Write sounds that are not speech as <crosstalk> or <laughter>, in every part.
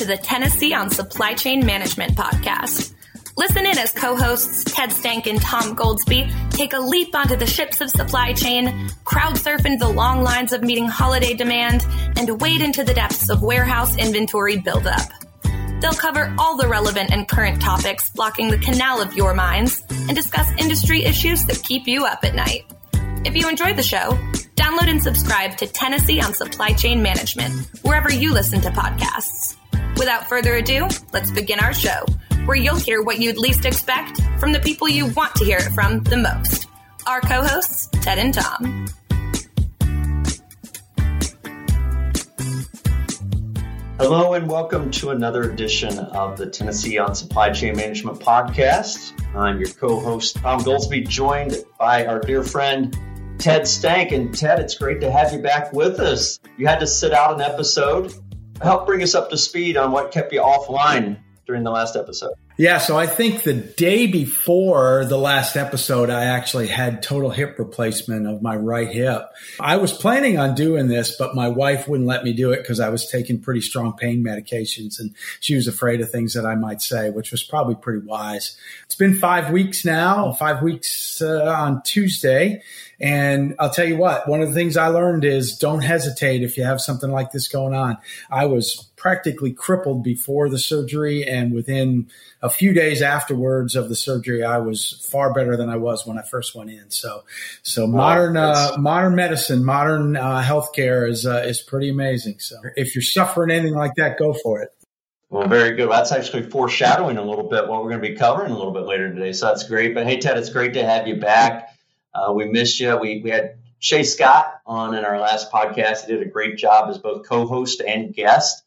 to the Tennessee on Supply Chain Management podcast. Listen in as co-hosts Ted Stank and Tom Goldsby take a leap onto the ships of supply chain, crowd surf into the long lines of meeting holiday demand, and wade into the depths of warehouse inventory buildup. They'll cover all the relevant and current topics blocking the canal of your minds and discuss industry issues that keep you up at night. If you enjoyed the show, download and subscribe to Tennessee on Supply Chain Management, wherever you listen to podcasts. Without further ado, let's begin our show, where you'll hear what you'd least expect from the people you want to hear it from the most. Our co hosts, Ted and Tom. Hello, and welcome to another edition of the Tennessee on Supply Chain Management podcast. I'm your co host, Tom Goldsby, joined by our dear friend, Ted Stank. And Ted, it's great to have you back with us. You had to sit out an episode. Help bring us up to speed on what kept you offline during the last episode. Yeah, so I think the day before the last episode, I actually had total hip replacement of my right hip. I was planning on doing this, but my wife wouldn't let me do it because I was taking pretty strong pain medications and she was afraid of things that I might say, which was probably pretty wise. It's been five weeks now, five weeks uh, on Tuesday. And I'll tell you what, one of the things I learned is don't hesitate if you have something like this going on. I was practically crippled before the surgery and within a few days afterwards of the surgery, I was far better than I was when I first went in. So, so modern, uh, modern medicine, modern, uh, healthcare is, uh, is pretty amazing. So if you're suffering anything like that, go for it. Well, very good. That's actually foreshadowing a little bit what we're going to be covering a little bit later today. So that's great. But hey, Ted, it's great to have you back. Uh, we missed you. We, we had Shay Scott on in our last podcast. He did a great job as both co-host and guest,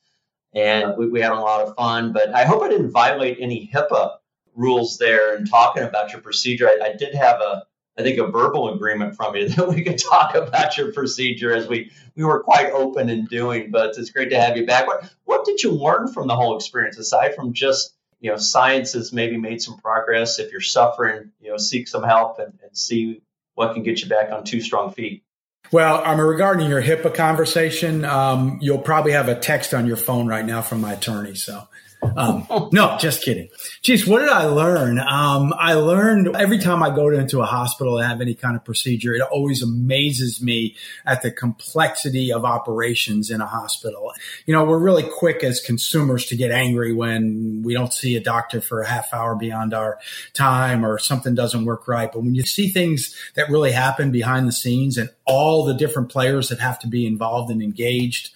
and we, we had a lot of fun. But I hope I didn't violate any HIPAA rules there in talking about your procedure. I, I did have a, I think, a verbal agreement from you <laughs> that we could talk about your procedure as we we were quite open in doing. But it's great to have you back. What what did you learn from the whole experience aside from just you know science has maybe made some progress if you're suffering you know seek some help and, and see what can get you back on two strong feet? Well, mean, regarding your HIPAA conversation, um, you'll probably have a text on your phone right now from my attorney. So um, no, just kidding. Geez, what did I learn? Um, I learned every time I go into a hospital and have any kind of procedure, it always amazes me at the complexity of operations in a hospital. You know, we're really quick as consumers to get angry when we don't see a doctor for a half hour beyond our time or something doesn't work right. But when you see things that really happen behind the scenes and all the different players that have to be involved and engaged,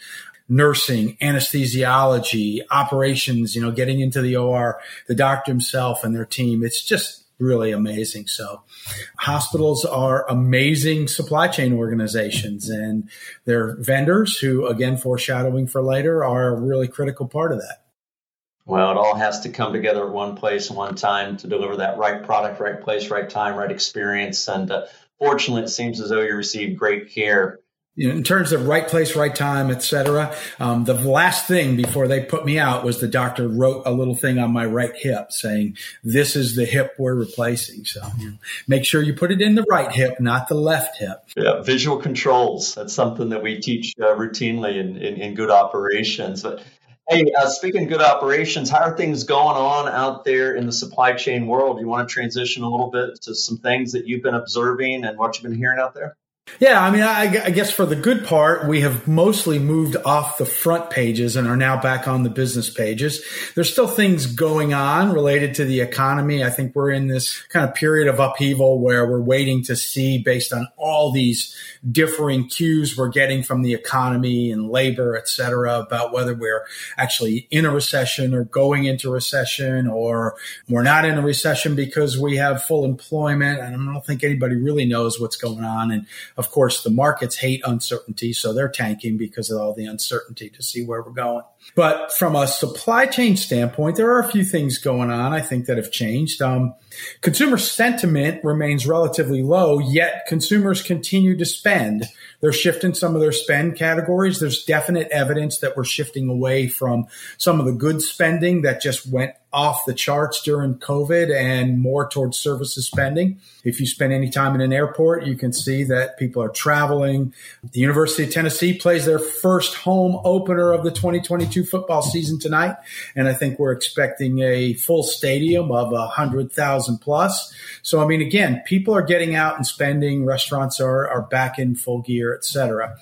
nursing, anesthesiology, operations, you know, getting into the OR, the doctor himself and their team. It's just really amazing. So hospitals are amazing supply chain organizations and their vendors who, again, foreshadowing for later are a really critical part of that. Well, it all has to come together at one place, one time to deliver that right product, right place, right time, right experience. And uh, fortunately, it seems as though you received great care you know, in terms of right place, right time, etc. Um, the last thing before they put me out was the doctor wrote a little thing on my right hip saying, "This is the hip we're replacing." So you know, make sure you put it in the right hip, not the left hip. Yeah, visual controls. That's something that we teach uh, routinely in, in, in, good operations. But hey, uh, speaking good operations, how are things going on out there in the supply chain world? You want to transition a little bit to some things that you've been observing and what you've been hearing out there? Yeah, I mean, I, I, guess for the good part, we have mostly moved off the front pages and are now back on the business pages. There's still things going on related to the economy. I think we're in this kind of period of upheaval where we're waiting to see, based on all these differing cues we're getting from the economy and labor, et cetera, about whether we're actually in a recession or going into recession or we're not in a recession because we have full employment. And I don't think anybody really knows what's going on. And of course, the markets hate uncertainty, so they're tanking because of all the uncertainty to see where we're going. But from a supply chain standpoint, there are a few things going on, I think, that have changed. Um, consumer sentiment remains relatively low, yet consumers continue to spend. They're shifting some of their spend categories. There's definite evidence that we're shifting away from some of the good spending that just went off the charts during COVID and more towards services spending. If you spend any time in an airport, you can see that people are traveling. The University of Tennessee plays their first home opener of the 2022 2022 football season tonight, and I think we're expecting a full stadium of a hundred thousand plus. So, I mean, again, people are getting out and spending. Restaurants are are back in full gear, et cetera.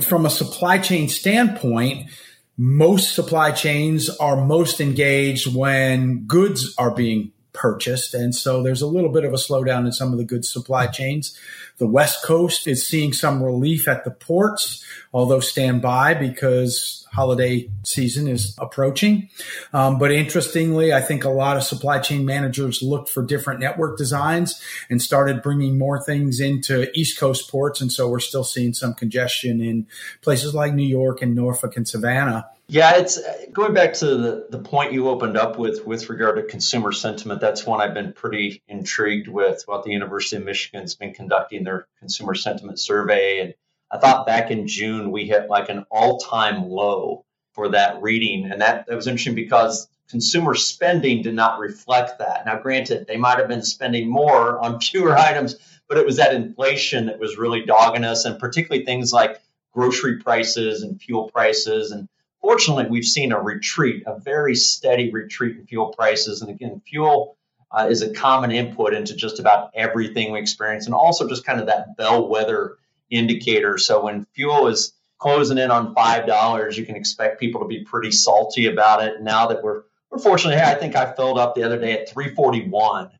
From a supply chain standpoint most supply chains are most engaged when goods are being purchased. And so there's a little bit of a slowdown in some of the goods supply chains. The West Coast is seeing some relief at the ports, although stand by because holiday season is approaching. Um, but interestingly, I think a lot of supply chain managers looked for different network designs and started bringing more things into East Coast ports. And so we're still seeing some congestion in places like New York and Norfolk and Savannah. Yeah, it's going back to the, the point you opened up with with regard to consumer sentiment. That's one I've been pretty intrigued with. What the University of Michigan's been conducting their consumer sentiment survey, and I thought back in June we hit like an all time low for that reading, and that, that was interesting because consumer spending did not reflect that. Now, granted, they might have been spending more on fewer <laughs> items, but it was that inflation that was really dogging us, and particularly things like grocery prices and fuel prices and Fortunately, we've seen a retreat, a very steady retreat in fuel prices. And again, fuel uh, is a common input into just about everything we experience, and also just kind of that bellwether indicator. So when fuel is closing in on five dollars, you can expect people to be pretty salty about it. Now that we're we're fortunate, I think I filled up the other day at 341.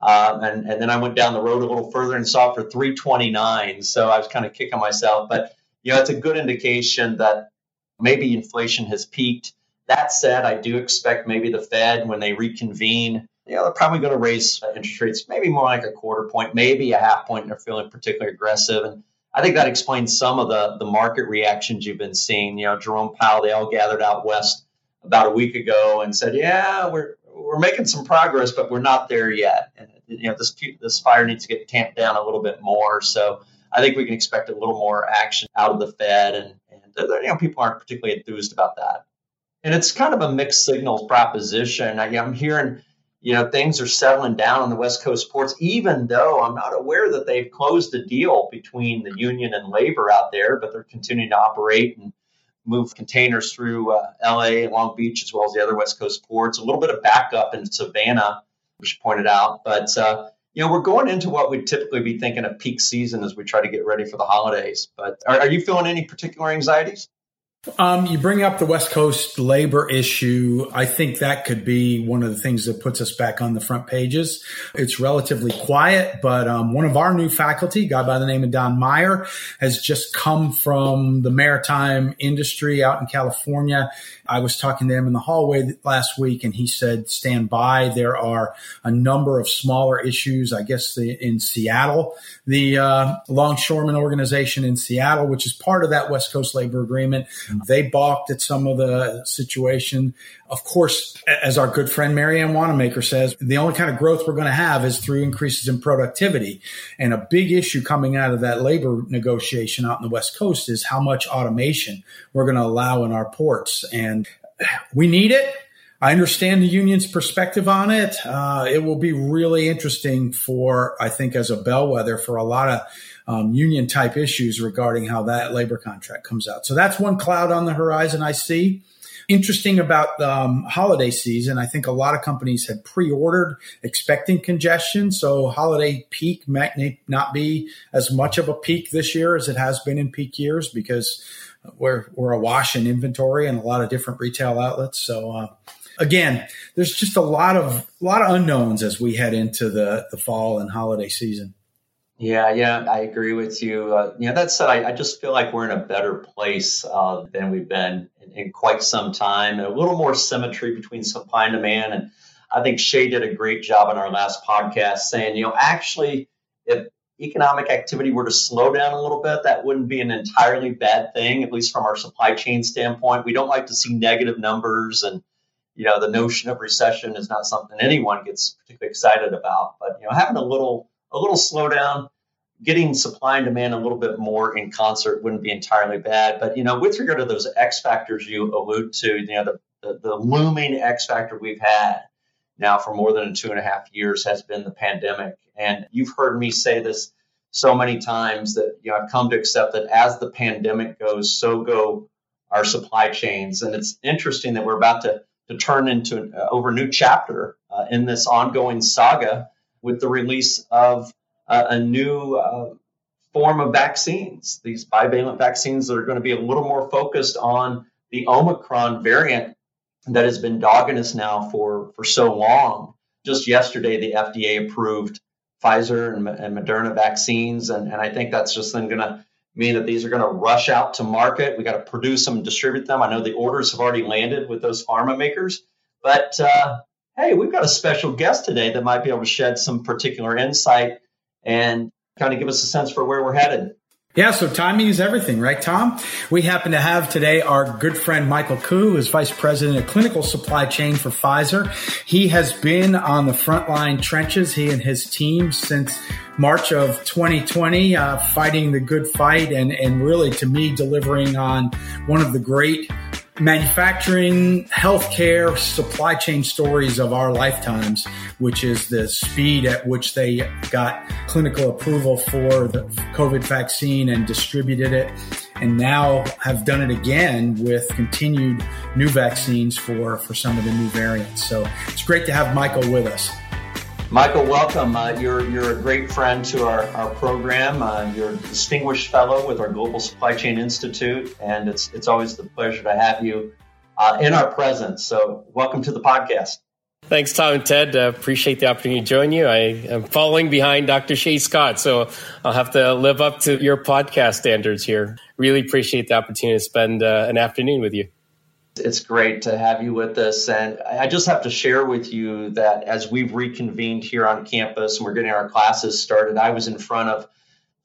Um, and, and then I went down the road a little further and saw it for 329. So I was kind of kicking myself. But, you know, it's a good indication that maybe inflation has peaked. That said, I do expect maybe the Fed, when they reconvene, you know, they're probably going to raise interest rates maybe more like a quarter point, maybe a half point. They're feeling particularly aggressive. And I think that explains some of the, the market reactions you've been seeing. You know, Jerome Powell, they all gathered out west about a week ago and said, yeah, we're, we're making some progress, but we're not there yet. And, you know, this, this fire needs to get tamped down a little bit more. So I think we can expect a little more action out of the Fed and, you know, people aren't particularly enthused about that. And it's kind of a mixed signals proposition. I, I'm hearing, you know, things are settling down on the West Coast ports, even though I'm not aware that they've closed the deal between the union and labor out there, but they're continuing to operate and move containers through uh, LA, Long Beach, as well as the other West Coast ports. A little bit of backup in Savannah, which you pointed out, but uh, you know, we're going into what we'd typically be thinking of peak season as we try to get ready for the holidays. But are, are you feeling any particular anxieties? Um, you bring up the West Coast labor issue. I think that could be one of the things that puts us back on the front pages. It's relatively quiet, but um, one of our new faculty, a guy by the name of Don Meyer, has just come from the maritime industry out in California. I was talking to him in the hallway last week, and he said, "Stand by." There are a number of smaller issues. I guess the, in Seattle, the uh, Longshoremen Organization in Seattle, which is part of that West Coast labor agreement they balked at some of the situation. Of course, as our good friend Marianne Wanamaker says, the only kind of growth we're going to have is through increases in productivity. And a big issue coming out of that labor negotiation out in the West Coast is how much automation we're going to allow in our ports. And we need it. I understand the union's perspective on it. Uh, it will be really interesting for, I think, as a bellwether for a lot of um, union type issues regarding how that labor contract comes out. So that's one cloud on the horizon I see. Interesting about the um, holiday season, I think a lot of companies had pre-ordered expecting congestion. So holiday peak might not be as much of a peak this year as it has been in peak years because we're, we're awash in inventory and a lot of different retail outlets. So, uh, again, there's just a lot of a lot of unknowns as we head into the the fall and holiday season. Yeah, yeah, I agree with you. Uh, you know, that said, I, I, just feel like we're in a better place uh, than we've been in, in, quite some time. A little more symmetry between supply and demand, and I think Shay did a great job in our last podcast saying, you know, actually, if economic activity were to slow down a little bit, that wouldn't be an entirely bad thing, at least from our supply chain standpoint. We don't like to see negative numbers, and you know, the notion of recession is not something anyone gets particularly excited about. But you know, having a little a little slowdown, getting supply and demand a little bit more in concert wouldn't be entirely bad. But you know, with regard to those X factors you allude to, you know, the, the, the looming X factor we've had now for more than two and a half years has been the pandemic. And you've heard me say this so many times that you know I've come to accept that as the pandemic goes, so go our supply chains. And it's interesting that we're about to, to turn into uh, over a new chapter uh, in this ongoing saga with the release of uh, a new uh, form of vaccines, these bivalent vaccines that are going to be a little more focused on the Omicron variant that has been dogging us now for, for so long. Just yesterday, the FDA approved Pfizer and, and Moderna vaccines, and, and I think that's just then going to mean that these are going to rush out to market. We got to produce them and distribute them. I know the orders have already landed with those pharma makers, but uh, hey, we've got a special guest today that might be able to shed some particular insight and kind of give us a sense for where we're headed. Yeah, so timing is everything, right, Tom? We happen to have today our good friend Michael Ku, who is Vice President of Clinical Supply Chain for Pfizer. He has been on the frontline trenches, he and his team, since March of 2020, uh, fighting the good fight and, and really, to me, delivering on one of the great manufacturing, healthcare, supply chain stories of our lifetimes, which is the speed at which they got clinical approval for the COVID vaccine and distributed it, and now have done it again with continued new vaccines for, for some of the new variants. So it's great to have Michael with us. Michael, welcome. Uh, you're, you're a great friend to our, our program. Uh, you're a distinguished fellow with our Global Supply Chain Institute, and it's, it's always the pleasure to have you uh, in our presence. So, welcome to the podcast. Thanks, Tom and Ted. Uh, appreciate the opportunity to join you. I am following behind Dr. Shay Scott, so I'll have to live up to your podcast standards here. Really appreciate the opportunity to spend uh, an afternoon with you. It's great to have you with us. And I just have to share with you that as we've reconvened here on campus and we're getting our classes started, I was in front of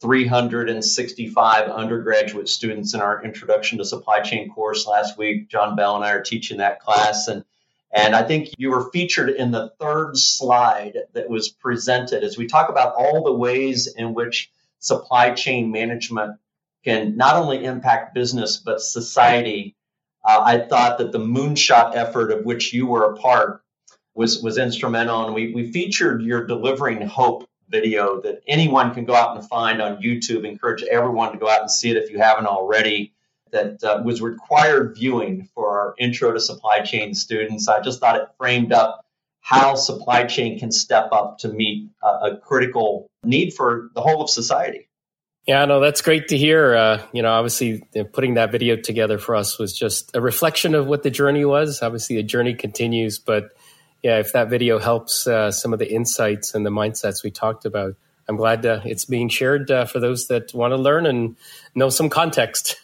365 undergraduate students in our Introduction to Supply Chain course last week. John Bell and I are teaching that class. And and I think you were featured in the third slide that was presented as we talk about all the ways in which supply chain management can not only impact business, but society uh, I thought that the moonshot effort of which you were a part was was instrumental, and we we featured your delivering hope video that anyone can go out and find on YouTube. Encourage everyone to go out and see it if you haven't already. That uh, was required viewing for our intro to supply chain students. I just thought it framed up how supply chain can step up to meet a critical need for the whole of society. Yeah, no, that's great to hear. Uh, you know, obviously, putting that video together for us was just a reflection of what the journey was. Obviously, the journey continues, but yeah, if that video helps uh, some of the insights and the mindsets we talked about, I'm glad uh, it's being shared uh, for those that want to learn and know some context.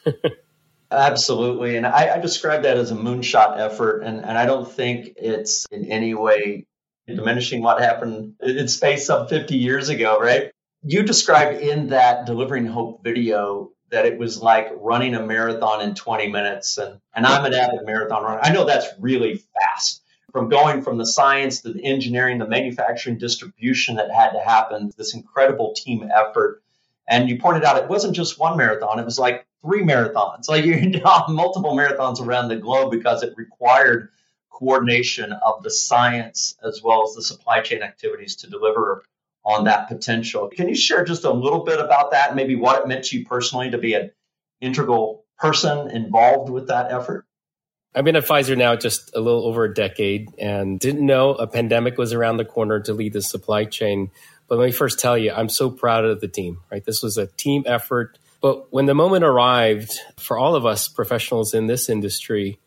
<laughs> Absolutely. And I, I, describe that as a moonshot effort. And, and I don't think it's in any way diminishing what happened in space some 50 years ago, right? You described in that delivering hope video that it was like running a marathon in 20 minutes and, and i'm an avid marathon runner. I know that's really fast. From going from the science to the engineering the manufacturing distribution that had to happen this incredible team effort. And you pointed out it wasn't just one marathon it was like three marathons. <laughs> Like you multiple marathons around the globe because it required coordination of the science as well as the supply chain activities to deliver on that potential. Can you share just a little bit about that, maybe what it meant to you personally to be an integral person involved with that effort? I've been at Pfizer now just a little over a decade and didn't know a pandemic was around the corner to lead the supply chain. But let me first tell you, I'm so proud of the team, right? This was a team effort. But when the moment arrived for all of us professionals in this industry,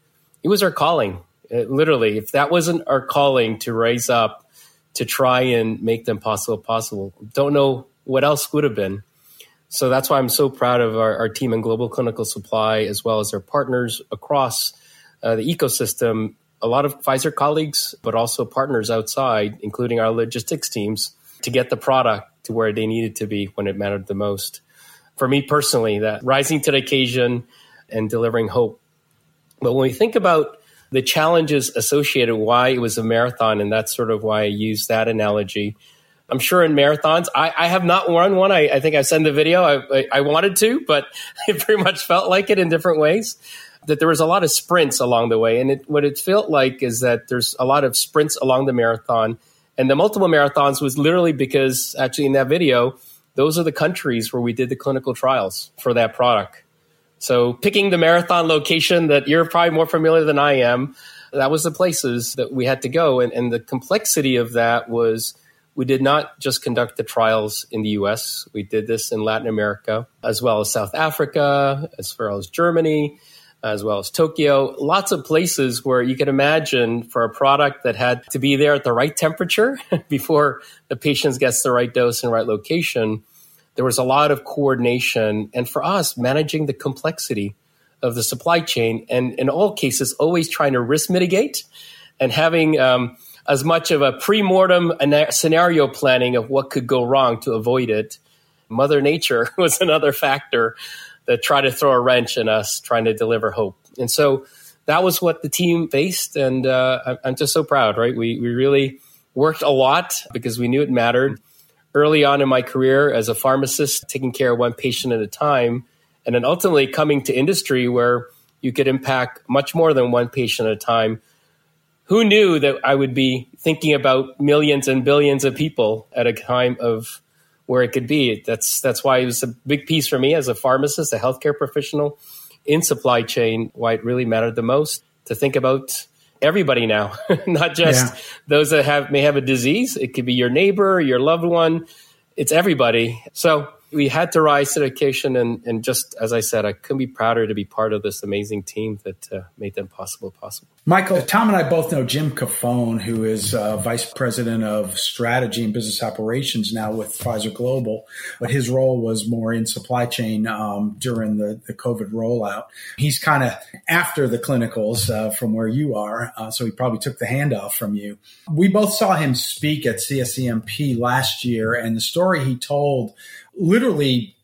it was our calling. It, literally, if that wasn't our calling to raise up to try and make them possible possible. Don't know what else would have been. So that's why I'm so proud of our, our team in global clinical supply, as well as our partners across uh, the ecosystem. A lot of Pfizer colleagues, but also partners outside, including our logistics teams, to get the product to where they needed to be when it mattered the most. For me personally, that rising to the occasion and delivering hope. But when we think about the challenges associated why it was a marathon, and that's sort of why I use that analogy. I'm sure in marathons, I, I have not run one. I, I, think I sent the video. I, I, I wanted to, but <laughs> it pretty much felt like it in different ways. That there was a lot of sprints along the way, and it, what it felt like is that there's a lot of sprints along the marathon, and the multiple marathons was literally because actually in that video, those are the countries where we did the clinical trials for that product. So picking the marathon location that you're probably more familiar than I am, that was the places that we had to go. And, and the complexity of that was we did not just conduct the trials in the US, we did this in Latin America, as well as South Africa, as well as Germany, as well as Tokyo. Lots of places where you can imagine for a product that had to be there at the right temperature <laughs> before the patient gets the right dose and right location. There was a lot of coordination. And for us, managing the complexity of the supply chain and in all cases, always trying to risk mitigate and having um, as much of a pre-mortem scenario planning of what could go wrong to avoid it. Mother Nature <laughs> was another factor that tried to throw a wrench in us trying to deliver hope. And so that was what the team faced. And uh, I'm just so proud, right? We, we really worked a lot because we knew it mattered. Early on in my career as a pharmacist, taking care of one patient at a time, and then ultimately coming to industry where you could impact much more than one patient at a time. Who knew that I would be thinking about millions and billions of people at a time of where it could be. That's that's why it was a big piece for me as a pharmacist, a healthcare professional in supply chain. Why it really mattered the most to think about everybody now, <laughs> not just yeah. those that have may have a disease. It could be your neighbor, your loved one. It's everybody. So we had to rise to the occasion. And, and just as I said, I couldn't be prouder to be part of this amazing team that uh, made them possible possible. Michael, Tom and I both know Jim Cafone, who is uh, vice president of strategy and business operations now with Pfizer Global, but his role was more in supply chain um, during the, the COVID rollout. He's kind of after the clinicals uh, from where you are, uh, so he probably took the handoff from you. We both saw him speak at CSCMP last year, and the story he told literally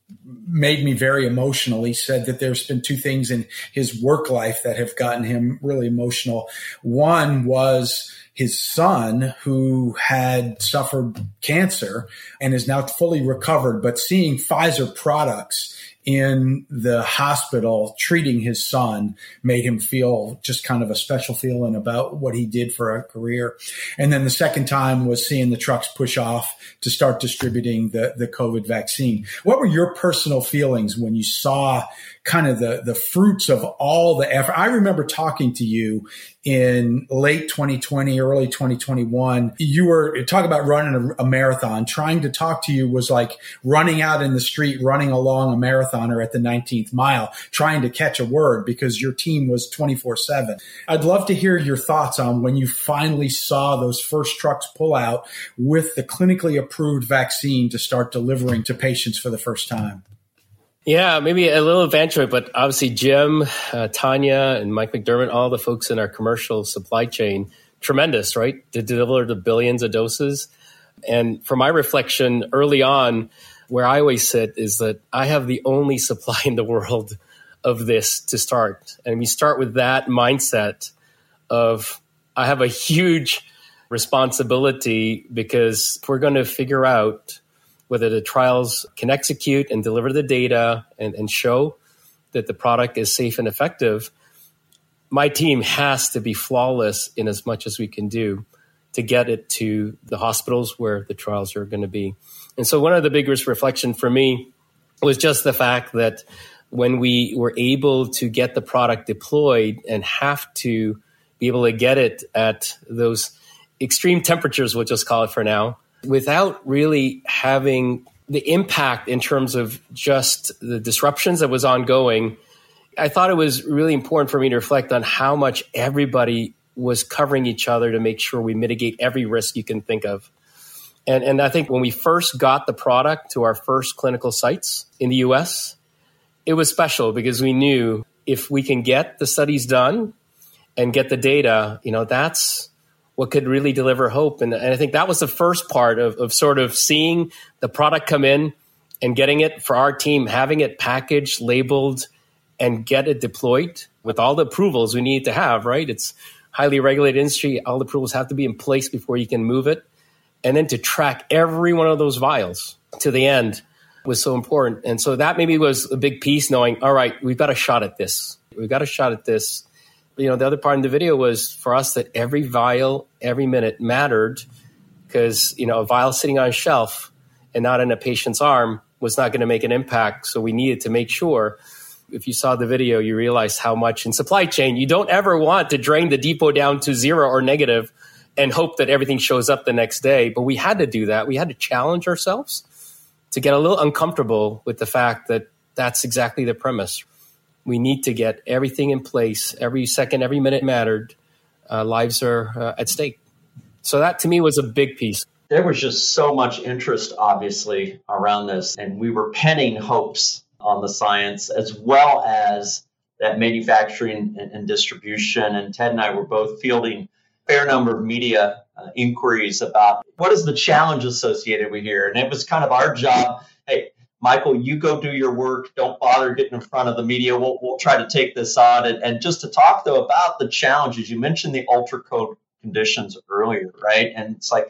made me very emotional. He said that there's been two things in his work life that have gotten him really emotional. One was his son who had suffered cancer and is now fully recovered, but seeing Pfizer products in the hospital treating his son made him feel just kind of a special feeling about what he did for a career. And then the second time was seeing the trucks push off to start distributing the, the COVID vaccine. What were your personal feelings when you saw kind of the, the fruits of all the effort? I remember talking to you in late 2020, early 2021, you were talk about running a, a, marathon. Trying to talk to you was like running out in the street, running along a marathoner at the 19th mile, trying to catch a word because your team was 24 seven. I'd love to hear your thoughts on when you finally saw those first trucks pull out with the clinically approved vaccine to start delivering to patients for the first time. Yeah, maybe a little adventure, but obviously Jim, uh, Tanya, and Mike McDermott, all the folks in our commercial supply chain, tremendous, right? To deliver the billions of doses. And for my reflection early on, where I always sit is that I have the only supply in the world of this to start. And we start with that mindset of I have a huge responsibility because we're going to figure out whether the trials can execute and deliver the data and, and show that the product is safe and effective, my team has to be flawless in as much as we can do to get it to the hospitals where the trials are going to be. And so one of the biggest reflection for me was just the fact that when we were able to get the product deployed and have to be able to get it at those extreme temperatures, we'll just call it for now, without really having the impact in terms of just the disruptions that was ongoing, I thought it was really important for me to reflect on how much everybody was covering each other to make sure we mitigate every risk you can think of. And, and I think when we first got the product to our first clinical sites in the US, it was special because we knew if we can get the studies done and get the data, you know, that's what could really deliver hope. And, and I think that was the first part of, of sort of seeing the product come in and getting it for our team, having it packaged, labeled, and get it deployed with all the approvals we need to have, right? It's highly regulated industry. All the approvals have to be in place before you can move it. And then to track every one of those vials to the end was so important. And so that maybe was a big piece knowing, all right, we've got a shot at this. We've got a shot at this you know, the other part in the video was for us that every vial, every minute mattered because, you know, a vial sitting on a shelf and not in a patient's arm was not going to make an impact. So we needed to make sure if you saw the video, you realize how much in supply chain you don't ever want to drain the depot down to zero or negative and hope that everything shows up the next day. But we had to do that. We had to challenge ourselves to get a little uncomfortable with the fact that that's exactly the premise. We need to get everything in place. Every second, every minute mattered. Uh, lives are uh, at stake. So that to me was a big piece. There was just so much interest, obviously, around this, and we were penning hopes on the science as well as that manufacturing and, and distribution. And Ted and I were both fielding a fair number of media uh, inquiries about what is the challenge associated with here. And it was kind of our job. Hey, Michael, you go do your work. Don't bother getting in front of the media. We'll, we'll try to take this on. And, and just to talk, though, about the challenges, you mentioned the ultra cold conditions earlier, right? And it's like,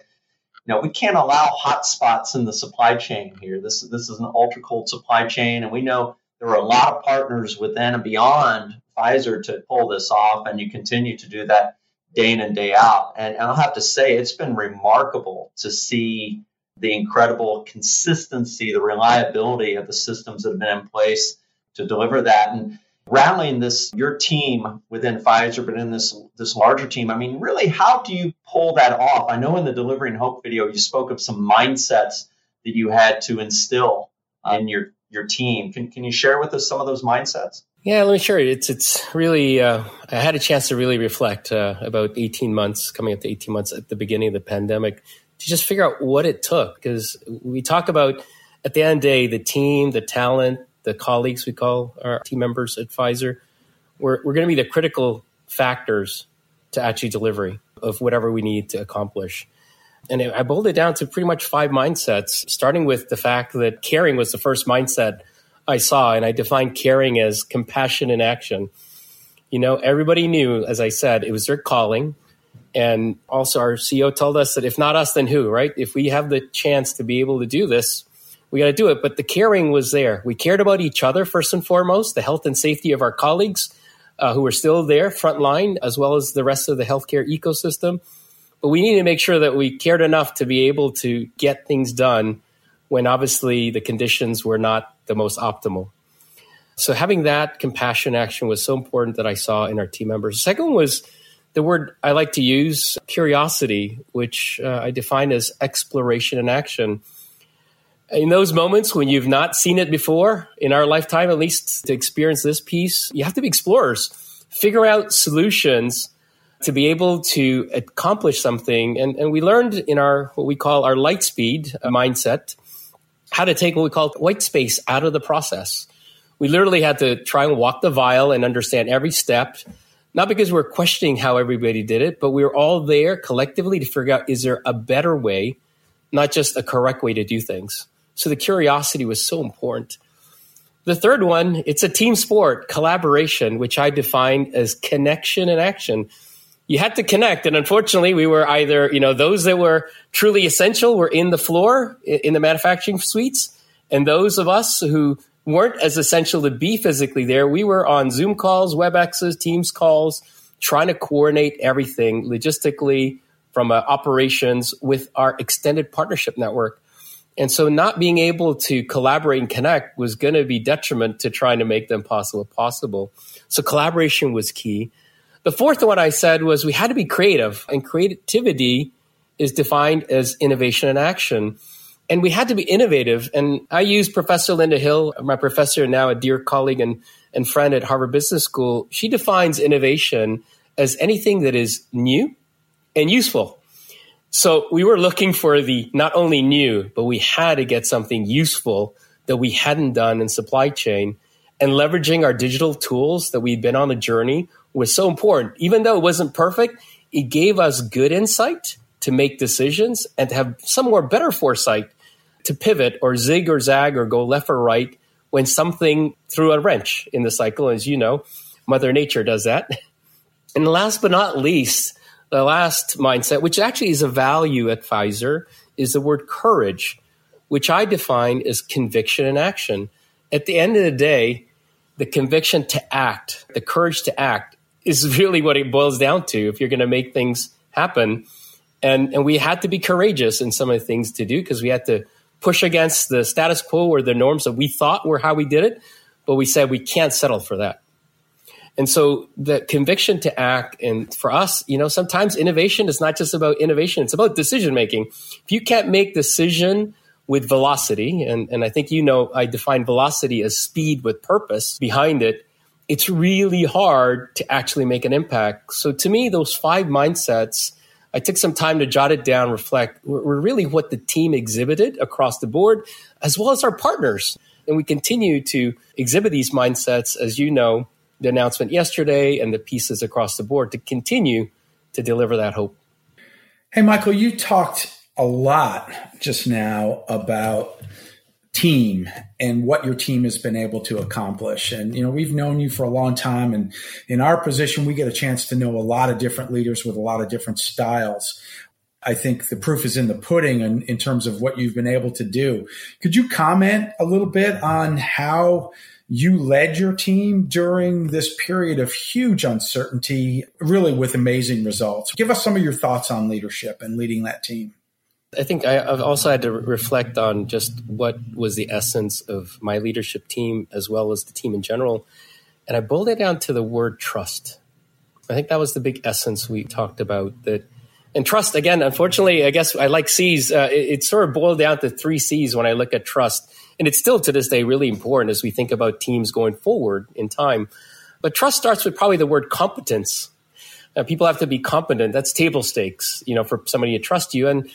you know, we can't allow hot spots in the supply chain here. This, this is an ultra cold supply chain. And we know there are a lot of partners within and beyond Pfizer to pull this off. And you continue to do that day in and day out. And, and I'll have to say, it's been remarkable to see the incredible consistency, the reliability of the systems that have been in place to deliver that. And rallying this your team within Pfizer, but in this this larger team, I mean, really, how do you pull that off? I know in the Delivering Hope video, you spoke of some mindsets that you had to instill in your your team. Can can you share with us some of those mindsets? Yeah, let me share it. It's it's really uh, I had a chance to really reflect uh, about eighteen months, coming up to eighteen months at the beginning of the pandemic, to just figure out what it took. Because we talk about at the end of the day, the team, the talent, the colleagues we call our team members at Pfizer, we're, we're going to be the critical factors to actually delivery of whatever we need to accomplish. And I boiled it down to pretty much five mindsets, starting with the fact that caring was the first mindset I saw. And I defined caring as compassion in action. You know, everybody knew, as I said, it was their calling. And also, our CEO told us that if not us, then who, right? If we have the chance to be able to do this, we got to do it. But the caring was there. We cared about each other first and foremost, the health and safety of our colleagues uh, who are still there, front line, as well as the rest of the healthcare ecosystem. But we need to make sure that we cared enough to be able to get things done when obviously the conditions were not the most optimal. So having that compassion action was so important that I saw in our team members. The second was the word I like to use, curiosity, which uh, I define as exploration and action. In those moments when you've not seen it before in our lifetime, at least to experience this piece, you have to be explorers, figure out solutions to be able to accomplish something. And, and we learned in our, what we call our light speed mindset, how to take what we call white space out of the process. We literally had to try and walk the vial and understand every step, not because we're questioning how everybody did it, but we were all there collectively to figure out is there a better way, not just a correct way to do things. So the curiosity was so important. The third one, it's a team sport, collaboration, which I define as connection and action you had to connect. And unfortunately, we were either, you know, those that were truly essential were in the floor in the manufacturing suites. And those of us who weren't as essential to be physically there, we were on Zoom calls, WebExes, Teams calls, trying to coordinate everything logistically from uh, operations with our extended partnership network. And so not being able to collaborate and connect was going to be detriment to trying to make them possible possible. So collaboration was key. The fourth one I said was we had to be creative, and creativity is defined as innovation and action. And we had to be innovative. And I use Professor Linda Hill, my professor now, a dear colleague and, and friend at Harvard Business School. She defines innovation as anything that is new and useful. So we were looking for the not only new, but we had to get something useful that we hadn't done in supply chain and leveraging our digital tools that we'd been on a journey was so important. Even though it wasn't perfect, it gave us good insight to make decisions and to have some more better foresight to pivot or zig or zag or go left or right when something threw a wrench in the cycle. As you know, Mother Nature does that. <laughs> And last but not least, the last mindset, which actually is a value at Pfizer, is the word courage, which I define as conviction and action. At the end of the day, the conviction to act, the courage to act is <laughs> really what it boils down to if you're going to make things happen. And, and we had to be courageous in some of the things to do because we had to push against the status quo or the norms that we thought were how we did it. but we said we can't settle for that. And so the conviction to act, and for us, you know, sometimes innovation is not just about innovation, it's about decision making. If you can't make decision with velocity, and, and I think you know I define velocity as speed with purpose behind it, it's really hard to actually make an impact. So to me, those five mindsets, I took some time to jot it down, reflect, were really what the team exhibited across the board, as well as our partners. And we continue to exhibit these mindsets, as you know, the announcement yesterday and the pieces across the board to continue to deliver that hope. Hey, Michael, you talked a lot just now about team and what your team has been able to accomplish. And, you know, we've known you for a long time. And in our position, we get a chance to know a lot of different leaders with a lot of different styles. I think the proof is in the pudding in, in terms of what you've been able to do. Could you comment a little bit on how you led your team during this period of huge uncertainty, really with amazing results? Give us some of your thoughts on leadership and leading that team. I think I, have also had to reflect on just what was the essence of my leadership team as well as the team in general. And I boiled it down to the word trust. I think that was the big essence we talked about that. And trust, again, unfortunately, I guess I like C's. Uh, it, it sort of boiled down to three C's when I look at trust. And it's still to this day really important as we think about teams going forward in time. But trust starts with probably the word competence. Uh, people have to be competent. That's table stakes, you know, for somebody to trust you. And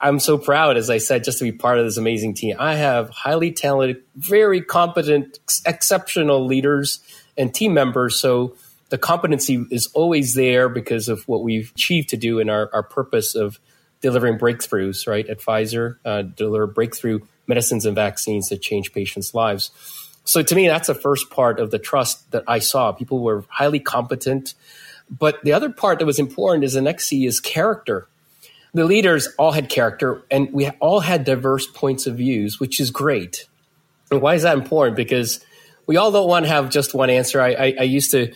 I'm so proud, as I said, just to be part of this amazing team. I have highly talented, very competent, exceptional leaders and team members. So the competency is always there because of what we've achieved to do in our, our purpose of delivering breakthroughs, right? At Pfizer, uh, deliver breakthrough medicines and vaccines that change patients' lives. So to me, that's the first part of the trust that I saw. People were highly competent. But the other part that was important is the next C is character the leaders all had character and we all had diverse points of views, which is great. And why is that important? Because we all don't want to have just one answer. I, I, I used to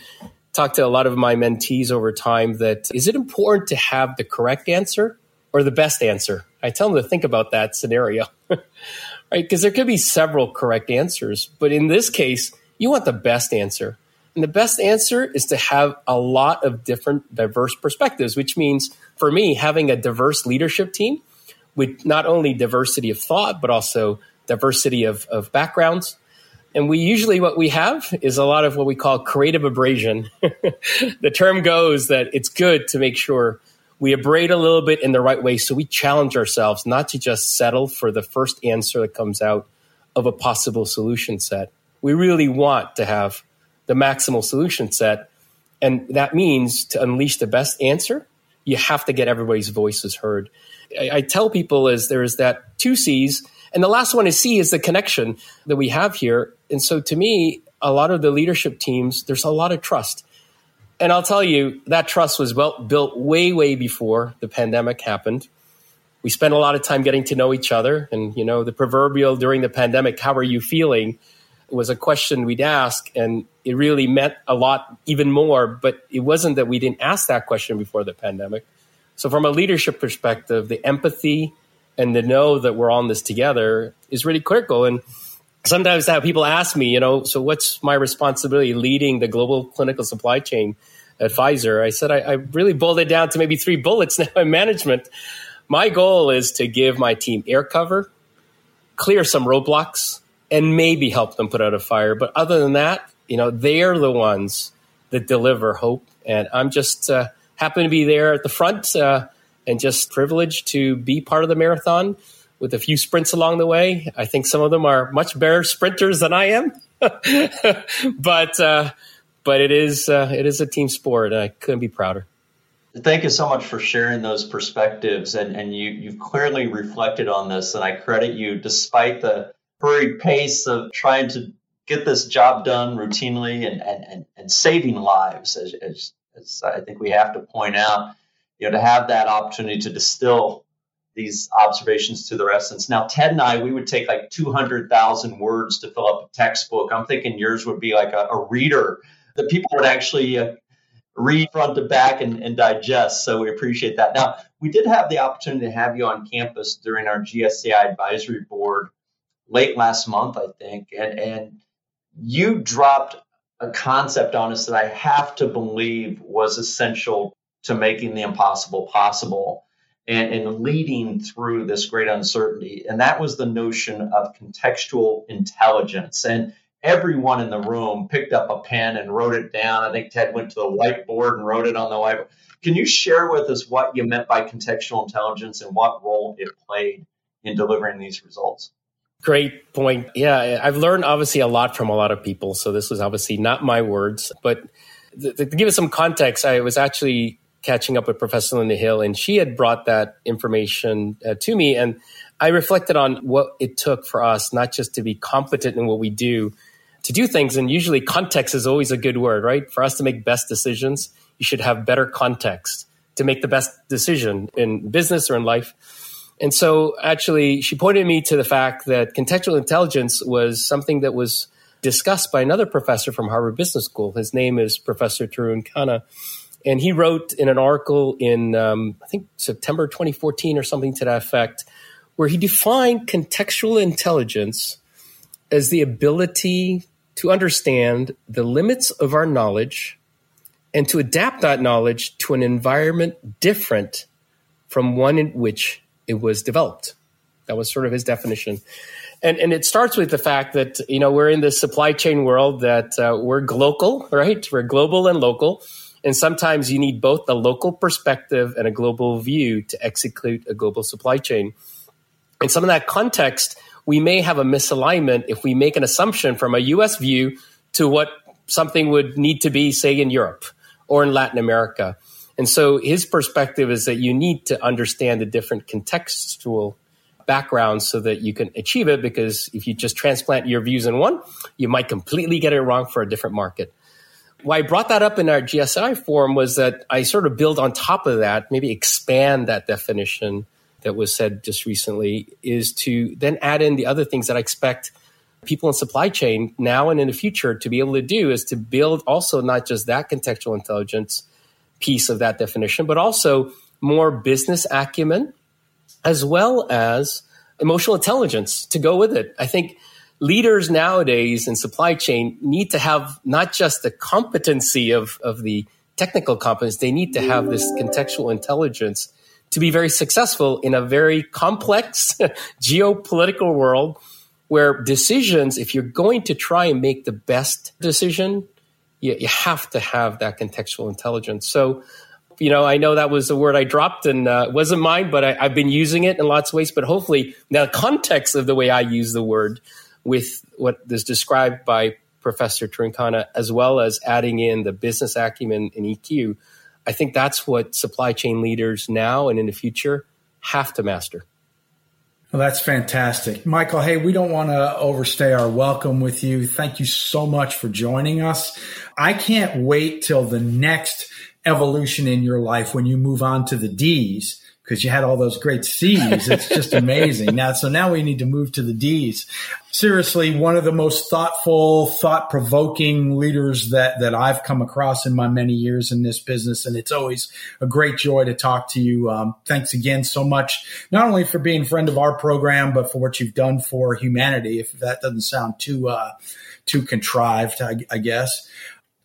talk to a lot of my mentees over time that is it important to have the correct answer or the best answer? I tell them to think about that scenario, <laughs> right? Because there could be several correct answers, but in this case, you want the best answer. And the best answer is to have a lot of different diverse perspectives, which means for me, having a diverse leadership team with not only diversity of thought, but also diversity of, of backgrounds. And we usually, what we have is a lot of what we call creative abrasion. <laughs> the term goes that it's good to make sure we abrade a little bit in the right way. So we challenge ourselves not to just settle for the first answer that comes out of a possible solution set. We really want to have the maximal solution set. And that means to unleash the best answer, you have to get everybody's voices heard. I, I tell people is there's that two C's, and the last one is C is the connection that we have here. And so to me, a lot of the leadership teams, there's a lot of trust. And I'll tell you, that trust was well, built way, way before the pandemic happened. We spent a lot of time getting to know each other. And, you know, the proverbial during the pandemic, how are you feeling? Was a question we'd ask, and it really meant a lot, even more. But it wasn't that we didn't ask that question before the pandemic. So, from a leadership perspective, the empathy and the know that we're on this together is really critical. And sometimes how people ask me, you know, so what's my responsibility leading the global clinical supply chain at Pfizer? I said I, I really boiled it down to maybe three bullets now <laughs> in management. My goal is to give my team air cover, clear some roadblocks, and maybe help them put out a fire. But other than that, you know, they're the ones that deliver hope. And I'm just uh, happy to be there at the front uh, and just privileged to be part of the marathon with a few sprints along the way. I think some of them are much better sprinters than I am, <laughs> but uh, but it is uh, it is a team sport, and I couldn't be prouder. Thank you so much for sharing those perspectives, and and you you've clearly reflected on this, and I credit you despite the hurried pace of trying to get this job done routinely and, and, and, and saving lives, as, as, as I think we have to point out, you know, to have that opportunity to distill these observations to their essence. Now, Ted and I, we would take like 200,000 words to fill up a textbook. I'm thinking yours would be like a, a reader that people would actually uh, read front to back and, and, digest. So we appreciate that. Now, we did have the opportunity to have you on campus during our GSCI advisory board late last month, I think, and and you dropped a concept on us that I have to believe was essential to making the impossible possible and, and leading through this great uncertainty. And that was the notion of contextual intelligence. And everyone in the room picked up a pen and wrote it down. I think Ted went to the whiteboard and wrote it on the whiteboard. Can you share with us what you meant by contextual intelligence and what role it played in delivering these results? Great point. Yeah, I've learned obviously a lot from a lot of people. So this was obviously not my words, but to give us some context, I was actually catching up with Professor Linda Hill, and she had brought that information uh, to me, and I reflected on what it took for us not just to be competent in what we do, to do things. And usually, context is always a good word, right? For us to make best decisions, you should have better context to make the best decision in business or in life. And so, actually, she pointed me to the fact that contextual intelligence was something that was discussed by another professor from Harvard Business School. His name is Professor Tarun Khanna and he wrote in an article in um, I think September 2014 or something to that effect, where he defined contextual intelligence as the ability to understand the limits of our knowledge and to adapt that knowledge to an environment different from one in which it was developed. That was sort of his definition. And, and it starts with the fact that, you know, we're in the supply chain world that uh, we're global, right? We're global and local. And sometimes you need both a local perspective and a global view to execute a global supply chain. In some of that context, we may have a misalignment if we make an assumption from a US view to what something would need to be, say, in Europe or in Latin America. And so his perspective is that you need to understand the different contextual backgrounds so that you can achieve it because if you just transplant your views in one, you might completely get it wrong for a different market. Why I brought that up in our GSCI forum was that I sort of build on top of that, maybe expand that definition that was said just recently, is to then add in the other things that I expect people in supply chain now and in the future to be able to do is to build also not just that contextual intelligence piece of that definition, but also more business acumen as well as emotional intelligence to go with it. I think leaders nowadays in supply chain need to have not just the competency of, of the technical competence, they need to have this contextual intelligence to be very successful in a very complex <laughs> geopolitical world where decisions, if you're going to try and make the best decision, you, you have to have that contextual intelligence. So, you know, I know that was a word I dropped and uh, wasn't mine, but I, have been using it in lots of ways. But hopefully, now the context of the way I use the word with what is described by Professor Tarun as well as adding in the business acumen and EQ, I think that's what supply chain leaders now and in the future have to master. Well, that's fantastic. Michael, hey, we don't want to overstay our welcome with you. Thank you so much for joining us. I can't wait till the next evolution in your life when you move on to the D's because you had all those great C's. It's just <laughs> amazing. now, so now we need to move to the D's. Seriously, one of the most thoughtful, thought provoking leaders that, that I've come across in my many years in this business. And it's always a great joy to talk to you. Um, thanks again so much, not only for being a friend of our program, but for what you've done for humanity. If that doesn't sound too, uh, too contrived, I, I guess.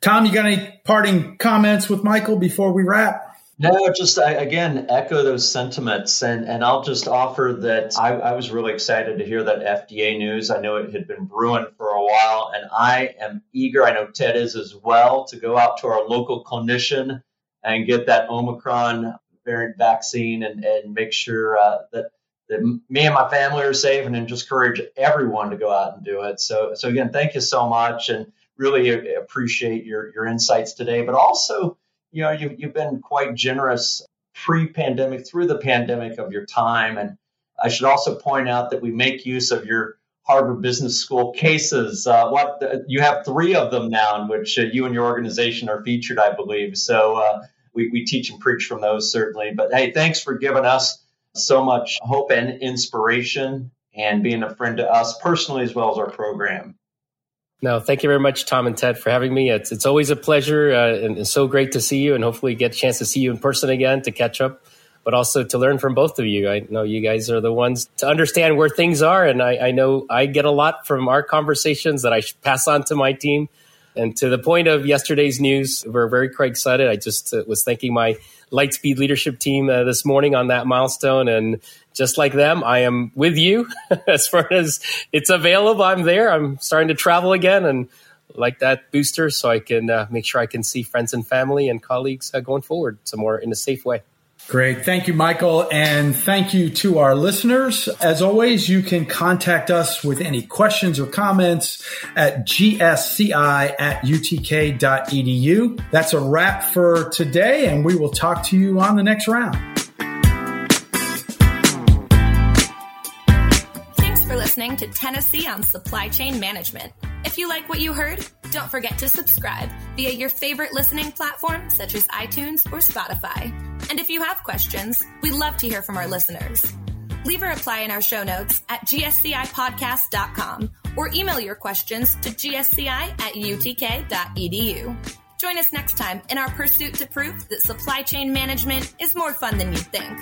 Tom, you got any parting comments with Michael before we wrap? No, just I, again echo those sentiments, and and I'll just offer that I, I, was really excited to hear that FDA news. I know it had been brewing for a while, and I am eager. I know Ted is as well to go out to our local clinician and get that Omicron variant vaccine and and make sure uh, that that me and my family are safe, and then just encourage everyone to go out and do it. So so again, thank you so much, and really appreciate your your insights today, but also you know, you've, you've been quite generous pre-pandemic through the pandemic of your time. And I should also point out that we make use of your Harvard Business School cases. Uh, what the, you have three of them now, in which uh, you and your organization are featured, I believe. So uh, we, we teach and preach from those certainly. But hey, thanks for giving us so much hope and inspiration, and being a friend to us personally as well as our program. No, thank you very much, Tom and Ted, for having me. It's it's always a pleasure uh, and, and so great to see you, and hopefully get a chance to see you in person again to catch up but also to learn from both of you. I know you guys are the ones to understand where things are. And I, I know I get a lot from our conversations that I should pass on to my team. And to the point of yesterday's news, we're very quite excited. I just uh, was thanking my Lightspeed leadership team uh, this morning on that milestone. And just like them, I am with you <laughs> as far as it's available. I'm there. I'm starting to travel again and like that booster so I can uh, make sure I can see friends and family and colleagues uh, going forward some more in a safe way. Great. Thank you, Michael. And thank you to our listeners. As always, you can contact us with any questions or comments at gsci at utk.edu. That's a wrap for today, and we will talk to you on the next round. Listening to Tennessee on Supply Chain Management. If you like what you heard, don't forget to subscribe via your favorite listening platform such as iTunes or Spotify. And if you have questions, we'd love to hear from our listeners. Leave a reply in our show notes at gscipodcast.com or email your questions to gsci at utk.edu. Join us next time in our pursuit to prove that supply chain management is more fun than you think.